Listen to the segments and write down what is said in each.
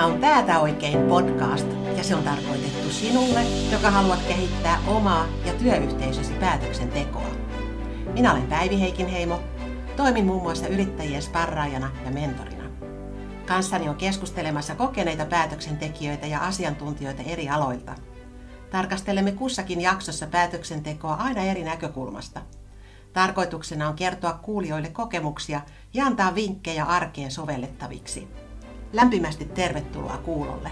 Tämä on Päätä oikein podcast ja se on tarkoitettu sinulle, joka haluat kehittää omaa ja työyhteisösi päätöksentekoa. Minä olen Päivi Heikinheimo, toimin muun muassa yrittäjien sparraajana ja mentorina. Kanssani on keskustelemassa kokeneita päätöksentekijöitä ja asiantuntijoita eri aloilta. Tarkastelemme kussakin jaksossa päätöksentekoa aina eri näkökulmasta. Tarkoituksena on kertoa kuulijoille kokemuksia ja antaa vinkkejä arkeen sovellettaviksi. Lämpimästi tervetuloa kuulolle.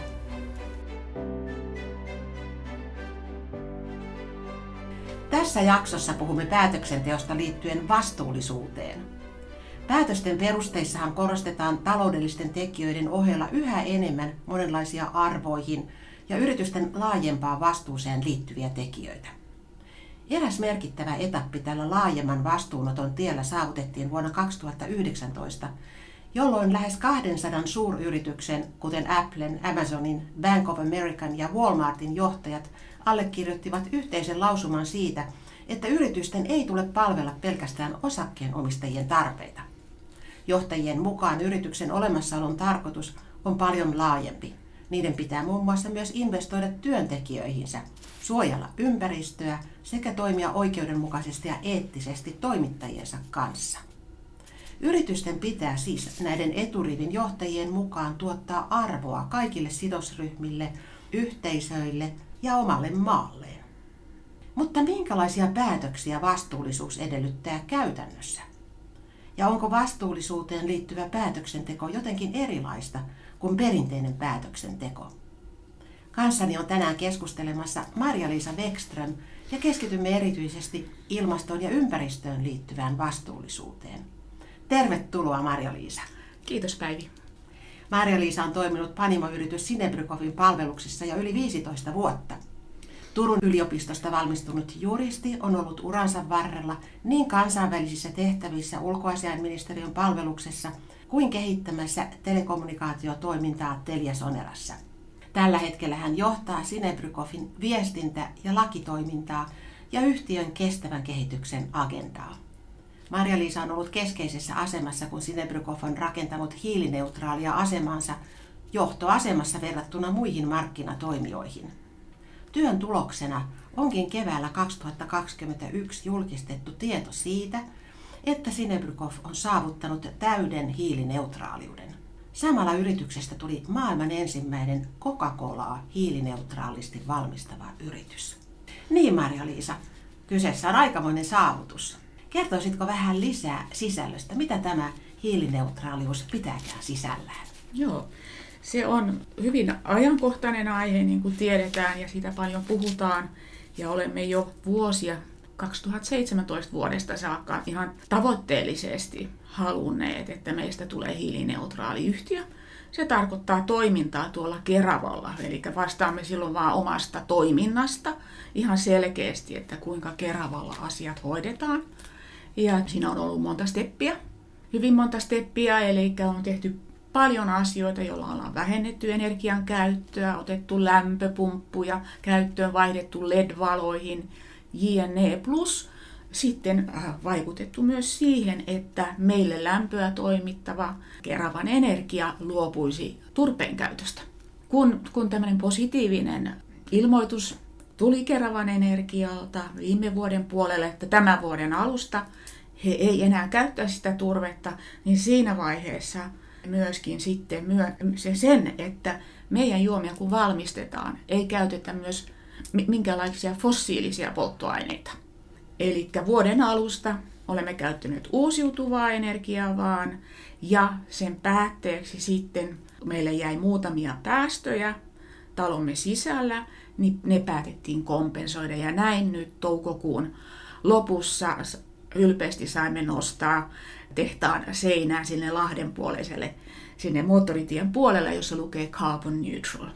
Tässä jaksossa puhumme päätöksenteosta liittyen vastuullisuuteen. Päätösten perusteissahan korostetaan taloudellisten tekijöiden ohella yhä enemmän monenlaisia arvoihin ja yritysten laajempaan vastuuseen liittyviä tekijöitä. Eräs merkittävä etappi tällä laajemman vastuunoton tiellä saavutettiin vuonna 2019, jolloin lähes 200 suuryrityksen, kuten Applen, Amazonin, Bank of American ja Walmartin johtajat allekirjoittivat yhteisen lausuman siitä, että yritysten ei tule palvella pelkästään osakkeenomistajien tarpeita. Johtajien mukaan yrityksen olemassaolon tarkoitus on paljon laajempi. Niiden pitää muun muassa myös investoida työntekijöihinsä, suojella ympäristöä sekä toimia oikeudenmukaisesti ja eettisesti toimittajiensa kanssa. Yritysten pitää siis näiden eturivin johtajien mukaan tuottaa arvoa kaikille sidosryhmille, yhteisöille ja omalle maalleen. Mutta minkälaisia päätöksiä vastuullisuus edellyttää käytännössä? Ja onko vastuullisuuteen liittyvä päätöksenteko jotenkin erilaista kuin perinteinen päätöksenteko? Kanssani on tänään keskustelemassa Marja-Liisa Wekström ja keskitymme erityisesti ilmastoon ja ympäristöön liittyvään vastuullisuuteen. Tervetuloa Marja-Liisa. Kiitos Päivi. Marja-Liisa on toiminut Panimo-yritys Sinebrykovin palveluksessa jo yli 15 vuotta. Turun yliopistosta valmistunut juristi on ollut uransa varrella niin kansainvälisissä tehtävissä ulkoasiainministeriön palveluksessa kuin kehittämässä telekommunikaatiotoimintaa Teliasonerassa. Tällä hetkellä hän johtaa Sinebrykofin viestintä- ja lakitoimintaa ja yhtiön kestävän kehityksen agendaa. Maria-Liisa on ollut keskeisessä asemassa, kun Sinebrykov on rakentanut hiilineutraalia asemansa johtoasemassa verrattuna muihin markkinatoimijoihin. Työn tuloksena onkin keväällä 2021 julkistettu tieto siitä, että Sinebrykov on saavuttanut täyden hiilineutraaliuden. Samalla yrityksestä tuli maailman ensimmäinen Coca-Colaa hiilineutraalisti valmistava yritys. Niin Maria-Liisa, kyseessä on aikamoinen saavutus. Kertoisitko vähän lisää sisällöstä, mitä tämä hiilineutraalius pitääkään sisällään? Joo, se on hyvin ajankohtainen aihe, niin kuin tiedetään, ja siitä paljon puhutaan. Ja olemme jo vuosia 2017 vuodesta saakka ihan tavoitteellisesti halunneet, että meistä tulee hiilineutraali yhtiö. Se tarkoittaa toimintaa tuolla Keravalla, eli vastaamme silloin vaan omasta toiminnasta ihan selkeästi, että kuinka Keravalla asiat hoidetaan. Ja siinä on ollut monta steppiä, hyvin monta steppiä, eli on tehty paljon asioita, joilla ollaan vähennetty energian käyttöä, otettu lämpöpumppuja käyttöön, vaihdettu LED-valoihin, JNE+, sitten äh, vaikutettu myös siihen, että meille lämpöä toimittava Keravan energia luopuisi turpeen käytöstä. Kun, kun tämmöinen positiivinen ilmoitus tuli Keravan energialta viime vuoden puolelle, että tämän vuoden alusta he ei enää käyttää sitä turvetta, niin siinä vaiheessa myöskin sitten myö, se sen, että meidän juomia kun valmistetaan, ei käytetä myös minkälaisia fossiilisia polttoaineita. Eli vuoden alusta olemme käyttäneet uusiutuvaa energiaa vaan, ja sen päätteeksi sitten meille jäi muutamia päästöjä talomme sisällä, niin ne päätettiin kompensoida. Ja näin nyt toukokuun lopussa ylpeästi saimme nostaa tehtaan seinää sinne Lahden puoleiselle, sinne moottoritien puolelle, jossa lukee carbon neutral.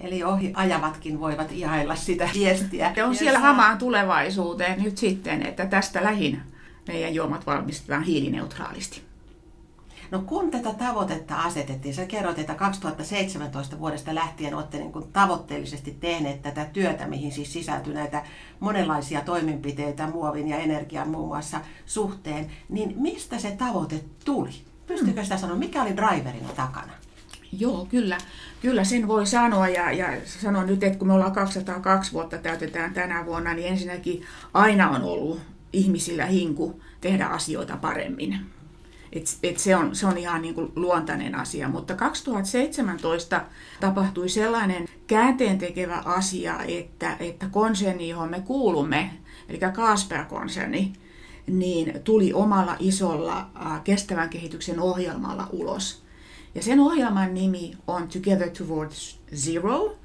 Eli ohi ajavatkin voivat ihailla sitä viestiä. Ja on siellä hamaan tulevaisuuteen nyt sitten, että tästä lähin meidän juomat valmistetaan hiilineutraalisti. No kun tätä tavoitetta asetettiin, sä kerroit, että 2017 vuodesta lähtien olette niin kuin tavoitteellisesti tehneet tätä työtä, mihin siis sisältyy näitä monenlaisia toimenpiteitä muovin ja energian muun muassa suhteen, niin mistä se tavoite tuli? Pystykö sitä sanoa, mikä oli driverina takana? Joo, kyllä. Kyllä sen voi sanoa ja, ja sanon nyt, että kun me ollaan 202 vuotta täytetään tänä vuonna, niin ensinnäkin aina on ollut ihmisillä hinku tehdä asioita paremmin. Et, et se, on, se on ihan niin kuin luontainen asia. Mutta 2017 tapahtui sellainen käänteen tekevä asia, että, että konserni, johon me kuulumme, eli Kasper-konserni, niin tuli omalla isolla kestävän kehityksen ohjelmalla ulos. Ja sen ohjelman nimi on Together Towards Zero,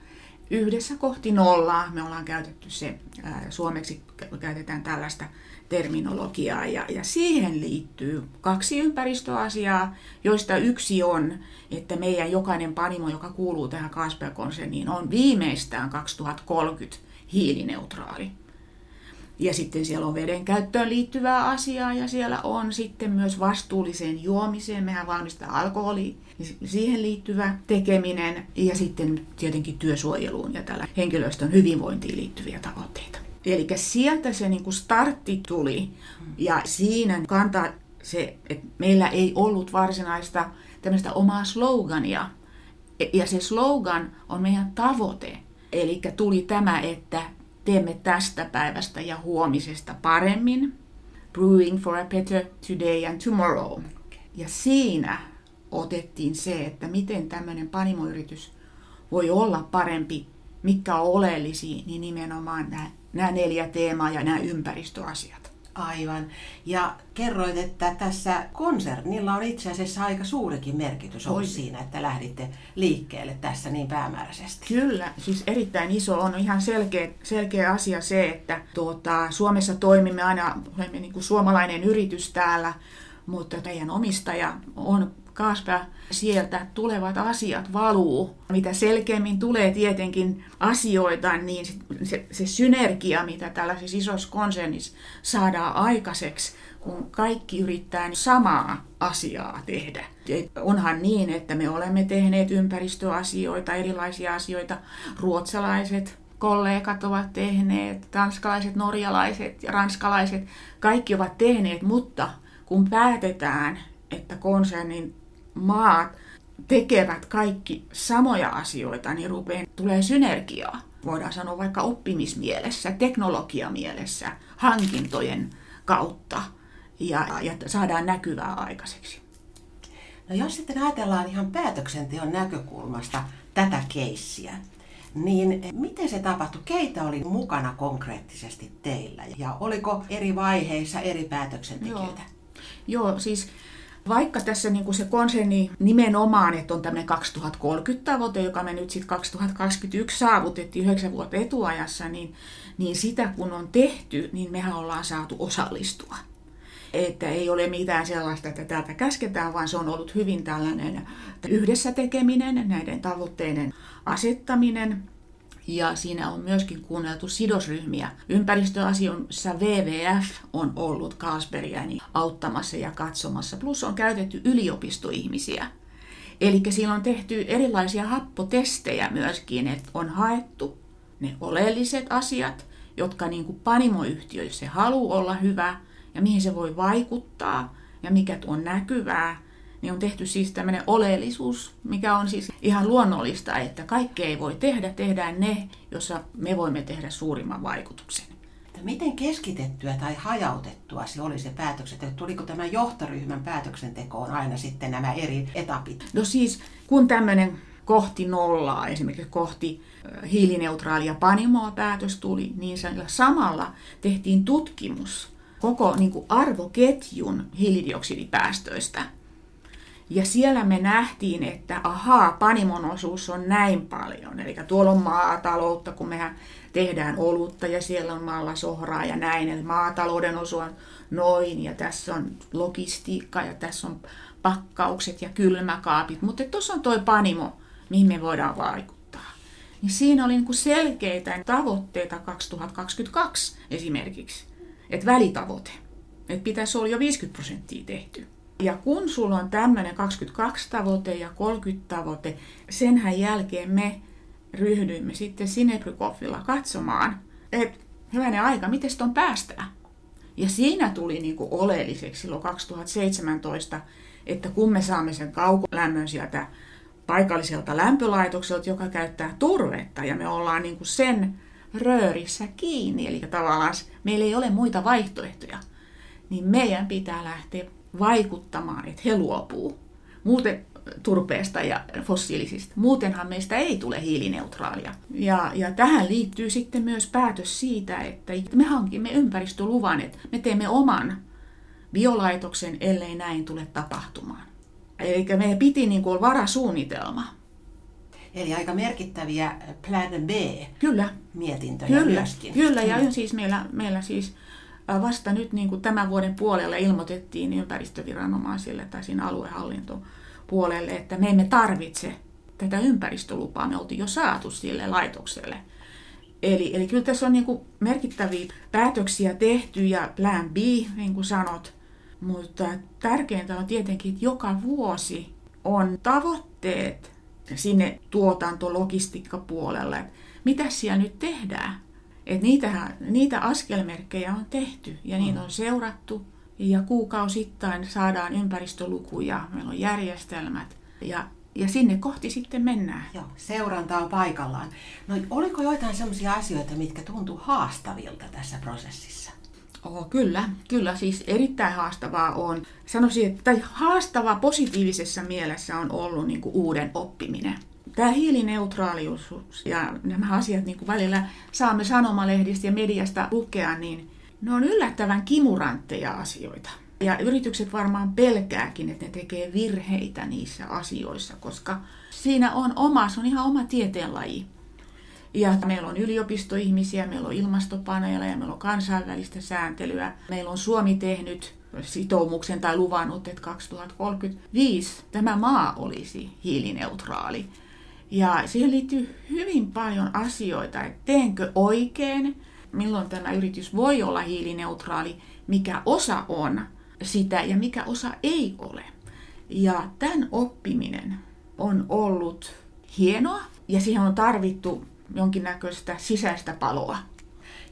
yhdessä kohti nollaa. Me ollaan käytetty se, suomeksi käytetään tällaista terminologiaa ja, ja siihen liittyy kaksi ympäristöasiaa, joista yksi on, että meidän jokainen panimo, joka kuuluu tähän Kasper-konserniin, on viimeistään 2030 hiilineutraali. Ja sitten siellä on veden käyttöön liittyvää asiaa ja siellä on sitten myös vastuulliseen juomiseen. Mehän valmistaa alkoholi, siihen liittyvä tekeminen ja sitten tietenkin työsuojeluun ja tällä henkilöstön hyvinvointiin liittyviä tavoitteita. Eli sieltä se niin kuin startti tuli ja siinä kantaa se, että meillä ei ollut varsinaista tämmöistä omaa slogania. Ja se slogan on meidän tavoite. Eli tuli tämä, että teemme tästä päivästä ja huomisesta paremmin. Brewing for a better today and tomorrow. Ja siinä otettiin se, että miten tämmöinen panimoyritys voi olla parempi, mikä on oleellisia, niin nimenomaan nämä, nämä neljä teemaa ja nämä ympäristöasiat. Aivan. Ja kerroit, että tässä konsernilla on itse asiassa aika suurikin merkitys ollut siinä, että lähditte liikkeelle tässä niin päämääräisesti. Kyllä, siis erittäin iso on ihan selkeä, selkeä asia se, että tuota, Suomessa toimimme aina, olemme niin kuin suomalainen yritys täällä, mutta teidän omistaja on Kaaspa sieltä tulevat asiat valuu. Mitä selkeämmin tulee tietenkin asioita, niin se, se synergia, mitä tällaisessa isossa konsernissa saadaan aikaiseksi, kun kaikki yrittää samaa asiaa tehdä. Et onhan niin, että me olemme tehneet ympäristöasioita, erilaisia asioita. Ruotsalaiset kollegat ovat tehneet, tanskalaiset, norjalaiset ja ranskalaiset, kaikki ovat tehneet, mutta kun päätetään, että konsernin maat tekevät kaikki samoja asioita, niin rupeaa, tulee synergiaa. Voidaan sanoa vaikka oppimismielessä, teknologiamielessä, hankintojen kautta ja, ja saadaan näkyvää aikaiseksi. No jos sitten ajatellaan ihan päätöksenteon näkökulmasta tätä keissiä, niin miten se tapahtui? Keitä oli mukana konkreettisesti teillä? Ja oliko eri vaiheissa eri päätöksentekijöitä? Joo, Joo siis vaikka tässä niin kuin se konserni nimenomaan, että on tämmöinen 2030-tavoite, joka me nyt sitten 2021 saavutettiin 9 vuotta etuajassa, niin, niin sitä kun on tehty, niin mehän ollaan saatu osallistua. Että ei ole mitään sellaista, että täältä käsketään, vaan se on ollut hyvin tällainen yhdessä tekeminen, näiden tavoitteiden asettaminen – ja siinä on myöskin kuunneltu sidosryhmiä. Ympäristöasioissa WWF on ollut Carlsbergia auttamassa ja katsomassa, plus on käytetty yliopistoihmisiä. Eli siinä on tehty erilaisia happotestejä myöskin, että on haettu ne oleelliset asiat, jotka niin kuin panimoyhtiö, jos se haluaa olla hyvä ja mihin se voi vaikuttaa ja mikä on näkyvää, niin on tehty siis tämmöinen oleellisuus, mikä on siis ihan luonnollista, että kaikkea ei voi tehdä, tehdään ne, jossa me voimme tehdä suurimman vaikutuksen. Miten keskitettyä tai hajautettua se oli se päätöksenteko? Tuliko tämä johtoryhmän päätöksentekoon aina sitten nämä eri etapit? No siis, kun tämmöinen kohti nollaa, esimerkiksi kohti hiilineutraalia panimoa päätös tuli, niin samalla tehtiin tutkimus koko niin kuin arvoketjun hiilidioksidipäästöistä – ja siellä me nähtiin, että ahaa, panimon osuus on näin paljon. Eli tuolla on maataloutta, kun mehän tehdään olutta ja siellä on maalla sohraa ja näin. Eli maatalouden osuus on noin ja tässä on logistiikka ja tässä on pakkaukset ja kylmäkaapit. Mutta tuossa on toi panimo, mihin me voidaan vaikuttaa. Niin siinä oli niinku selkeitä tavoitteita 2022 esimerkiksi. Että välitavoite. Että pitäisi olla jo 50 prosenttia tehty. Ja kun sulla on tämmöinen 22-tavoite ja 30-tavoite, senhän jälkeen me ryhdyimme sitten Sinebrykoffilla katsomaan, että hyvänen aika, miten on päästään. Ja siinä tuli niinku oleelliseksi silloin 2017, että kun me saamme sen kaukolämmön sieltä paikalliselta lämpölaitokselta, joka käyttää turvetta, ja me ollaan niin kuin sen röörissä kiinni, eli tavallaan meillä ei ole muita vaihtoehtoja, niin meidän pitää lähteä vaikuttamaan, että he luopuu. Muuten turpeesta ja fossiilisista. Muutenhan meistä ei tule hiilineutraalia. Ja, ja tähän liittyy sitten myös päätös siitä, että me hankimme ympäristöluvan, että me teemme oman biolaitoksen, ellei näin tule tapahtumaan. Eli meidän piti niin kuin varasuunnitelma. Eli aika merkittäviä Plan B kyllä. mietintöjä kyllä, myöskin. Kyllä, ja mm. siis meillä, meillä siis vasta nyt niin kuin tämän vuoden puolella ilmoitettiin ympäristöviranomaisille tai siinä aluehallintopuolelle, että me emme tarvitse tätä ympäristölupaa, me oltiin jo saatu sille laitokselle. Eli, eli kyllä tässä on niin kuin merkittäviä päätöksiä tehty ja plan B, niin kuin sanot, mutta tärkeintä on tietenkin, että joka vuosi on tavoitteet sinne tuotanto-logistiikkapuolelle, mitä siellä nyt tehdään. Et niitähän, niitä askelmerkkejä on tehty ja niitä on seurattu ja kuukausittain saadaan ympäristölukuja, meillä on järjestelmät ja, ja sinne kohti sitten mennään. Joo, seuranta on paikallaan. No oliko joitain sellaisia asioita, mitkä tuntuu haastavilta tässä prosessissa? Oh, kyllä, kyllä. Siis erittäin haastavaa on. Sanoisin, että tai haastavaa positiivisessa mielessä on ollut niin uuden oppiminen. Tämä hiilineutraalius ja nämä asiat niin kuin välillä saamme sanomalehdistä ja mediasta lukea, niin ne on yllättävän kimurantteja asioita. Ja yritykset varmaan pelkääkin, että ne tekee virheitä niissä asioissa, koska siinä on oma, se on ihan oma tieteenlaji. Ja meillä on yliopistoihmisiä, meillä on ilmastopaneeleja, meillä on kansainvälistä sääntelyä. Meillä on Suomi tehnyt sitoumuksen tai luvannut, että 2035 tämä maa olisi hiilineutraali. Ja siihen liittyy hyvin paljon asioita, että teenkö oikein, milloin tämä yritys voi olla hiilineutraali, mikä osa on sitä ja mikä osa ei ole. Ja tämän oppiminen on ollut hienoa ja siihen on tarvittu jonkinnäköistä sisäistä paloa.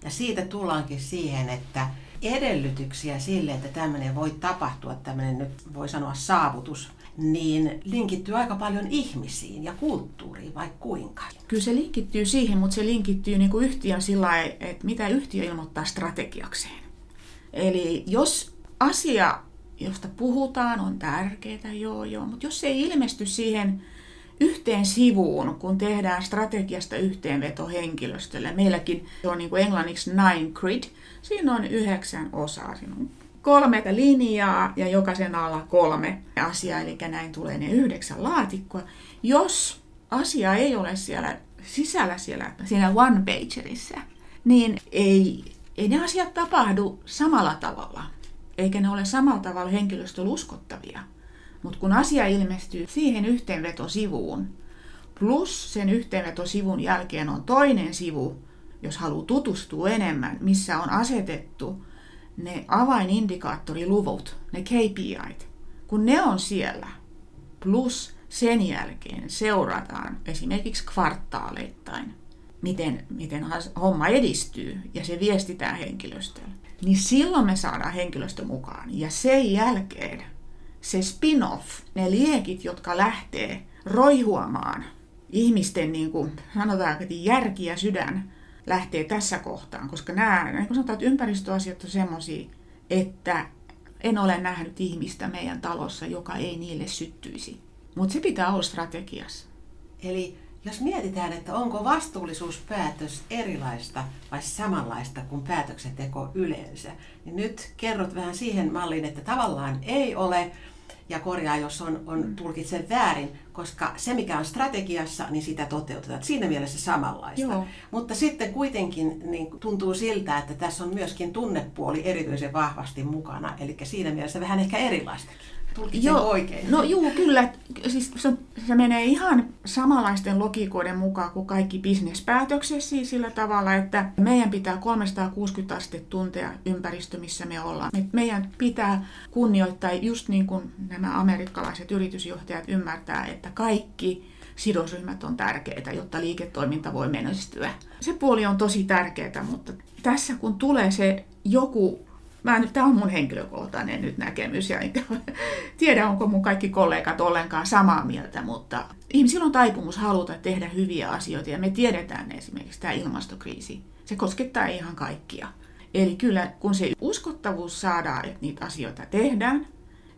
Ja siitä tullaankin siihen, että edellytyksiä sille, että tämmöinen voi tapahtua, tämmöinen nyt voi sanoa saavutus, niin linkittyy aika paljon ihmisiin ja kulttuuriin, vai kuinka? Kyllä se linkittyy siihen, mutta se linkittyy niin kuin yhtiön sillä että mitä yhtiö ilmoittaa strategiakseen. Eli jos asia, josta puhutaan, on tärkeää, joo joo, mutta jos se ei ilmesty siihen yhteen sivuun, kun tehdään strategiasta yhteenveto henkilöstölle. Meilläkin se on niin kuin englanniksi nine grid. Siinä on yhdeksän osaa. Siinä on kolme linjaa ja jokaisen alla kolme asiaa, eli näin tulee ne yhdeksän laatikkoa. Jos asia ei ole siellä sisällä siellä, siinä one pagerissa, niin ei, ei ne asiat tapahdu samalla tavalla, eikä ne ole samalla tavalla henkilöstöllä uskottavia. Mutta kun asia ilmestyy siihen yhteenvetosivuun, plus sen yhteenvetosivun jälkeen on toinen sivu, jos haluaa tutustua enemmän, missä on asetettu ne avainindikaattoriluvut, ne KPIt, kun ne on siellä, plus sen jälkeen seurataan esimerkiksi kvartaaleittain, miten, miten homma edistyy ja se viestitään henkilöstölle, niin silloin me saadaan henkilöstö mukaan. Ja sen jälkeen se spin-off, ne liekit, jotka lähtee roihuamaan ihmisten, niin kuin sanotaan, järki ja sydän lähtee tässä kohtaan, koska nämä, niin kuin sanotaan, että ympäristöasiat on semmoisia, että en ole nähnyt ihmistä meidän talossa, joka ei niille syttyisi. Mutta se pitää olla strategiassa. Eli jos mietitään, että onko vastuullisuuspäätös erilaista vai samanlaista kuin päätöksenteko yleensä, niin nyt kerrot vähän siihen malliin, että tavallaan ei ole, ja korjaa, jos on, on mm. tulkitsen väärin, koska se, mikä on strategiassa, niin sitä toteutetaan. Siinä mielessä samanlaista. Joo. Mutta sitten kuitenkin niin tuntuu siltä, että tässä on myöskin tunnepuoli erityisen vahvasti mukana, eli siinä mielessä vähän ehkä erilaistakin. Joo, oikein? No juu, kyllä. Siis se, se menee ihan samanlaisten logiikoiden mukaan kuin kaikki bisnespäätöksessä siis sillä tavalla, että meidän pitää 360 astetta tuntea ympäristö, missä me ollaan. Me, meidän pitää kunnioittaa, just niin kuin nämä amerikkalaiset yritysjohtajat ymmärtää, että kaikki sidosryhmät on tärkeitä, jotta liiketoiminta voi menestyä. Se puoli on tosi tärkeää, mutta tässä kun tulee se joku Mä nyt, tämä on mun henkilökohtainen nyt näkemys ja enkä tiedä, onko mun kaikki kollegat ollenkaan samaa mieltä, mutta ihmisillä on taipumus haluta tehdä hyviä asioita ja me tiedetään esimerkiksi tämä ilmastokriisi. Se koskettaa ihan kaikkia. Eli kyllä kun se uskottavuus saadaan, että niitä asioita tehdään,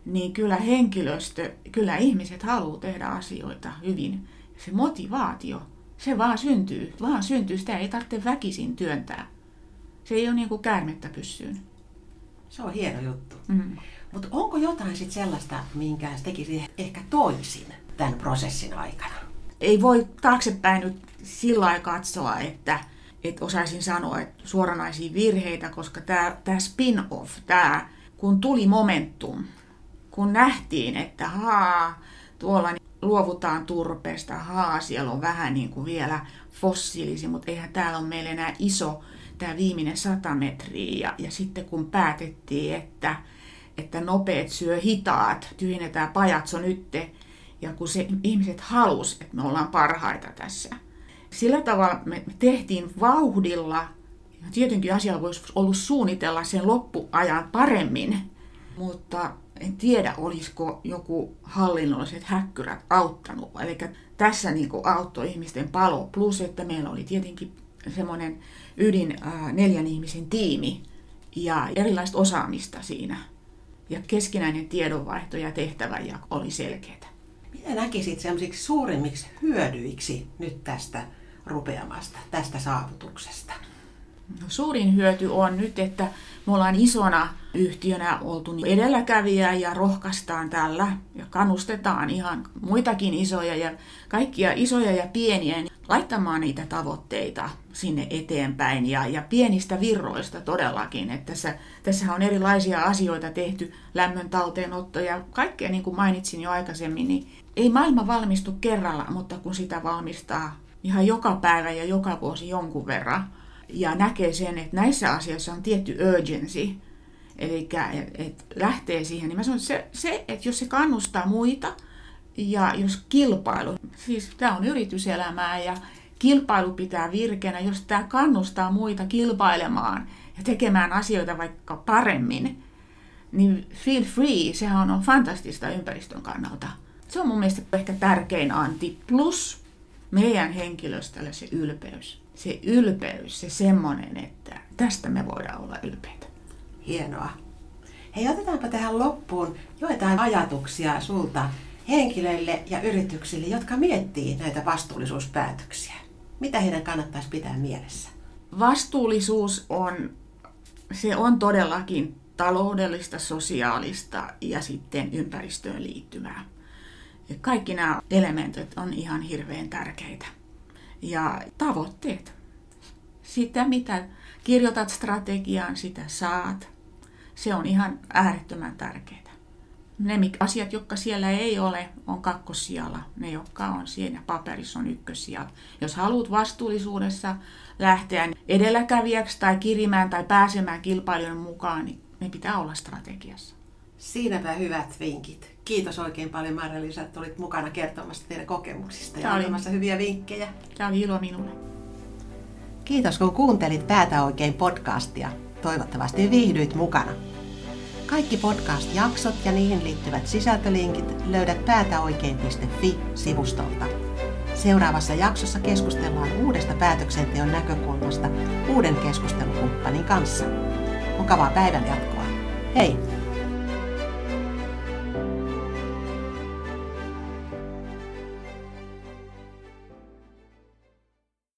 niin kyllä henkilöstö, kyllä ihmiset haluaa tehdä asioita hyvin. Se motivaatio, se vaan syntyy, vaan syntyy, sitä ei tarvitse väkisin työntää. Se ei ole niin kuin käärmettä pyssyyn. Se on hieno juttu. Mm. Mutta onko jotain sit sellaista, minkä tekisi ehkä toisin tämän prosessin aikana? Ei voi taaksepäin nyt sillä lailla katsoa, että, että osaisin sanoa että suoranaisia virheitä, koska tämä, spin-off, tämä, kun tuli momentum, kun nähtiin, että haa, tuolla luovutaan turpeesta, haa, siellä on vähän niin kuin vielä fossiilisi, mutta eihän täällä ole meillä enää iso tämä viimeinen sata metriä. Ja, ja sitten kun päätettiin, että, että nopeat syö hitaat, tyhjennetään pajatso nytte, ja kun se ihmiset halus, että me ollaan parhaita tässä. Sillä tavalla me, me tehtiin vauhdilla, tietenkin asialla voisi ollut suunnitella sen loppuajan paremmin, mutta en tiedä, olisiko joku hallinnolliset häkkyrät auttanut. Eli tässä niin auttoi ihmisten palo, plus että meillä oli tietenkin semmoinen ydin äh, neljän ihmisen tiimi ja erilaista osaamista siinä. Ja keskinäinen tiedonvaihto ja tehtävä ja oli selkeää. Mitä näkisit semmoisiksi suurimmiksi hyödyiksi nyt tästä rupeamasta, tästä saavutuksesta? No, suurin hyöty on nyt, että me ollaan isona yhtiönä oltu edelläkävijä ja rohkaistaan tällä ja kannustetaan ihan muitakin isoja ja kaikkia isoja ja pieniä niin laittamaan niitä tavoitteita sinne eteenpäin ja, ja pienistä virroista todellakin. Että tässä, tässä on erilaisia asioita tehty, lämmön talteenotto ja kaikkea niin kuin mainitsin jo aikaisemmin, niin ei maailma valmistu kerralla, mutta kun sitä valmistaa ihan joka päivä ja joka vuosi jonkun verran, ja näkee sen, että näissä asioissa on tietty urgency, eli lähtee siihen, niin mä sanon, se, se, että jos se kannustaa muita, ja jos kilpailu, siis tämä on yrityselämää ja kilpailu pitää virkeänä, jos tämä kannustaa muita kilpailemaan ja tekemään asioita vaikka paremmin, niin feel free, sehän on fantastista ympäristön kannalta. Se on mun mielestä ehkä tärkein anti. Plus meidän henkilöstölle se ylpeys. Se ylpeys, se semmoinen, että tästä me voidaan olla ylpeitä. Hienoa. Hei, otetaanpa tähän loppuun joitain ajatuksia sulta henkilöille ja yrityksille, jotka miettii näitä vastuullisuuspäätöksiä. Mitä heidän kannattaisi pitää mielessä? Vastuullisuus on, se on todellakin taloudellista, sosiaalista ja sitten ympäristöön liittyvää. Kaikki nämä elementit on ihan hirveän tärkeitä. Ja tavoitteet. Sitä, mitä kirjoitat strategiaan, sitä saat. Se on ihan äärettömän tärkeää. Ne asiat, jotka siellä ei ole, on kakkossijalla. Ne, jotka on siinä paperissa, on ykkössijalla. Jos haluat vastuullisuudessa lähteä edelläkävijäksi tai kirimään tai pääsemään kilpailijoiden mukaan, niin ne pitää olla strategiassa. Siinäpä hyvät vinkit. Kiitos oikein paljon Marja-Liisa, että olit mukana kertomassa teidän kokemuksista ja antamassa hyviä vinkkejä. Tämä oli ilo minulle. Kiitos kun kuuntelit Päätä oikein podcastia. Toivottavasti viihdyit mukana. Kaikki podcast-jaksot ja niihin liittyvät sisältölinkit löydät päätäoikein.fi-sivustolta. Seuraavassa jaksossa keskustellaan uudesta päätöksenteon näkökulmasta uuden keskustelukumppanin kanssa. Mukavaa päivän jatkoa. Hei!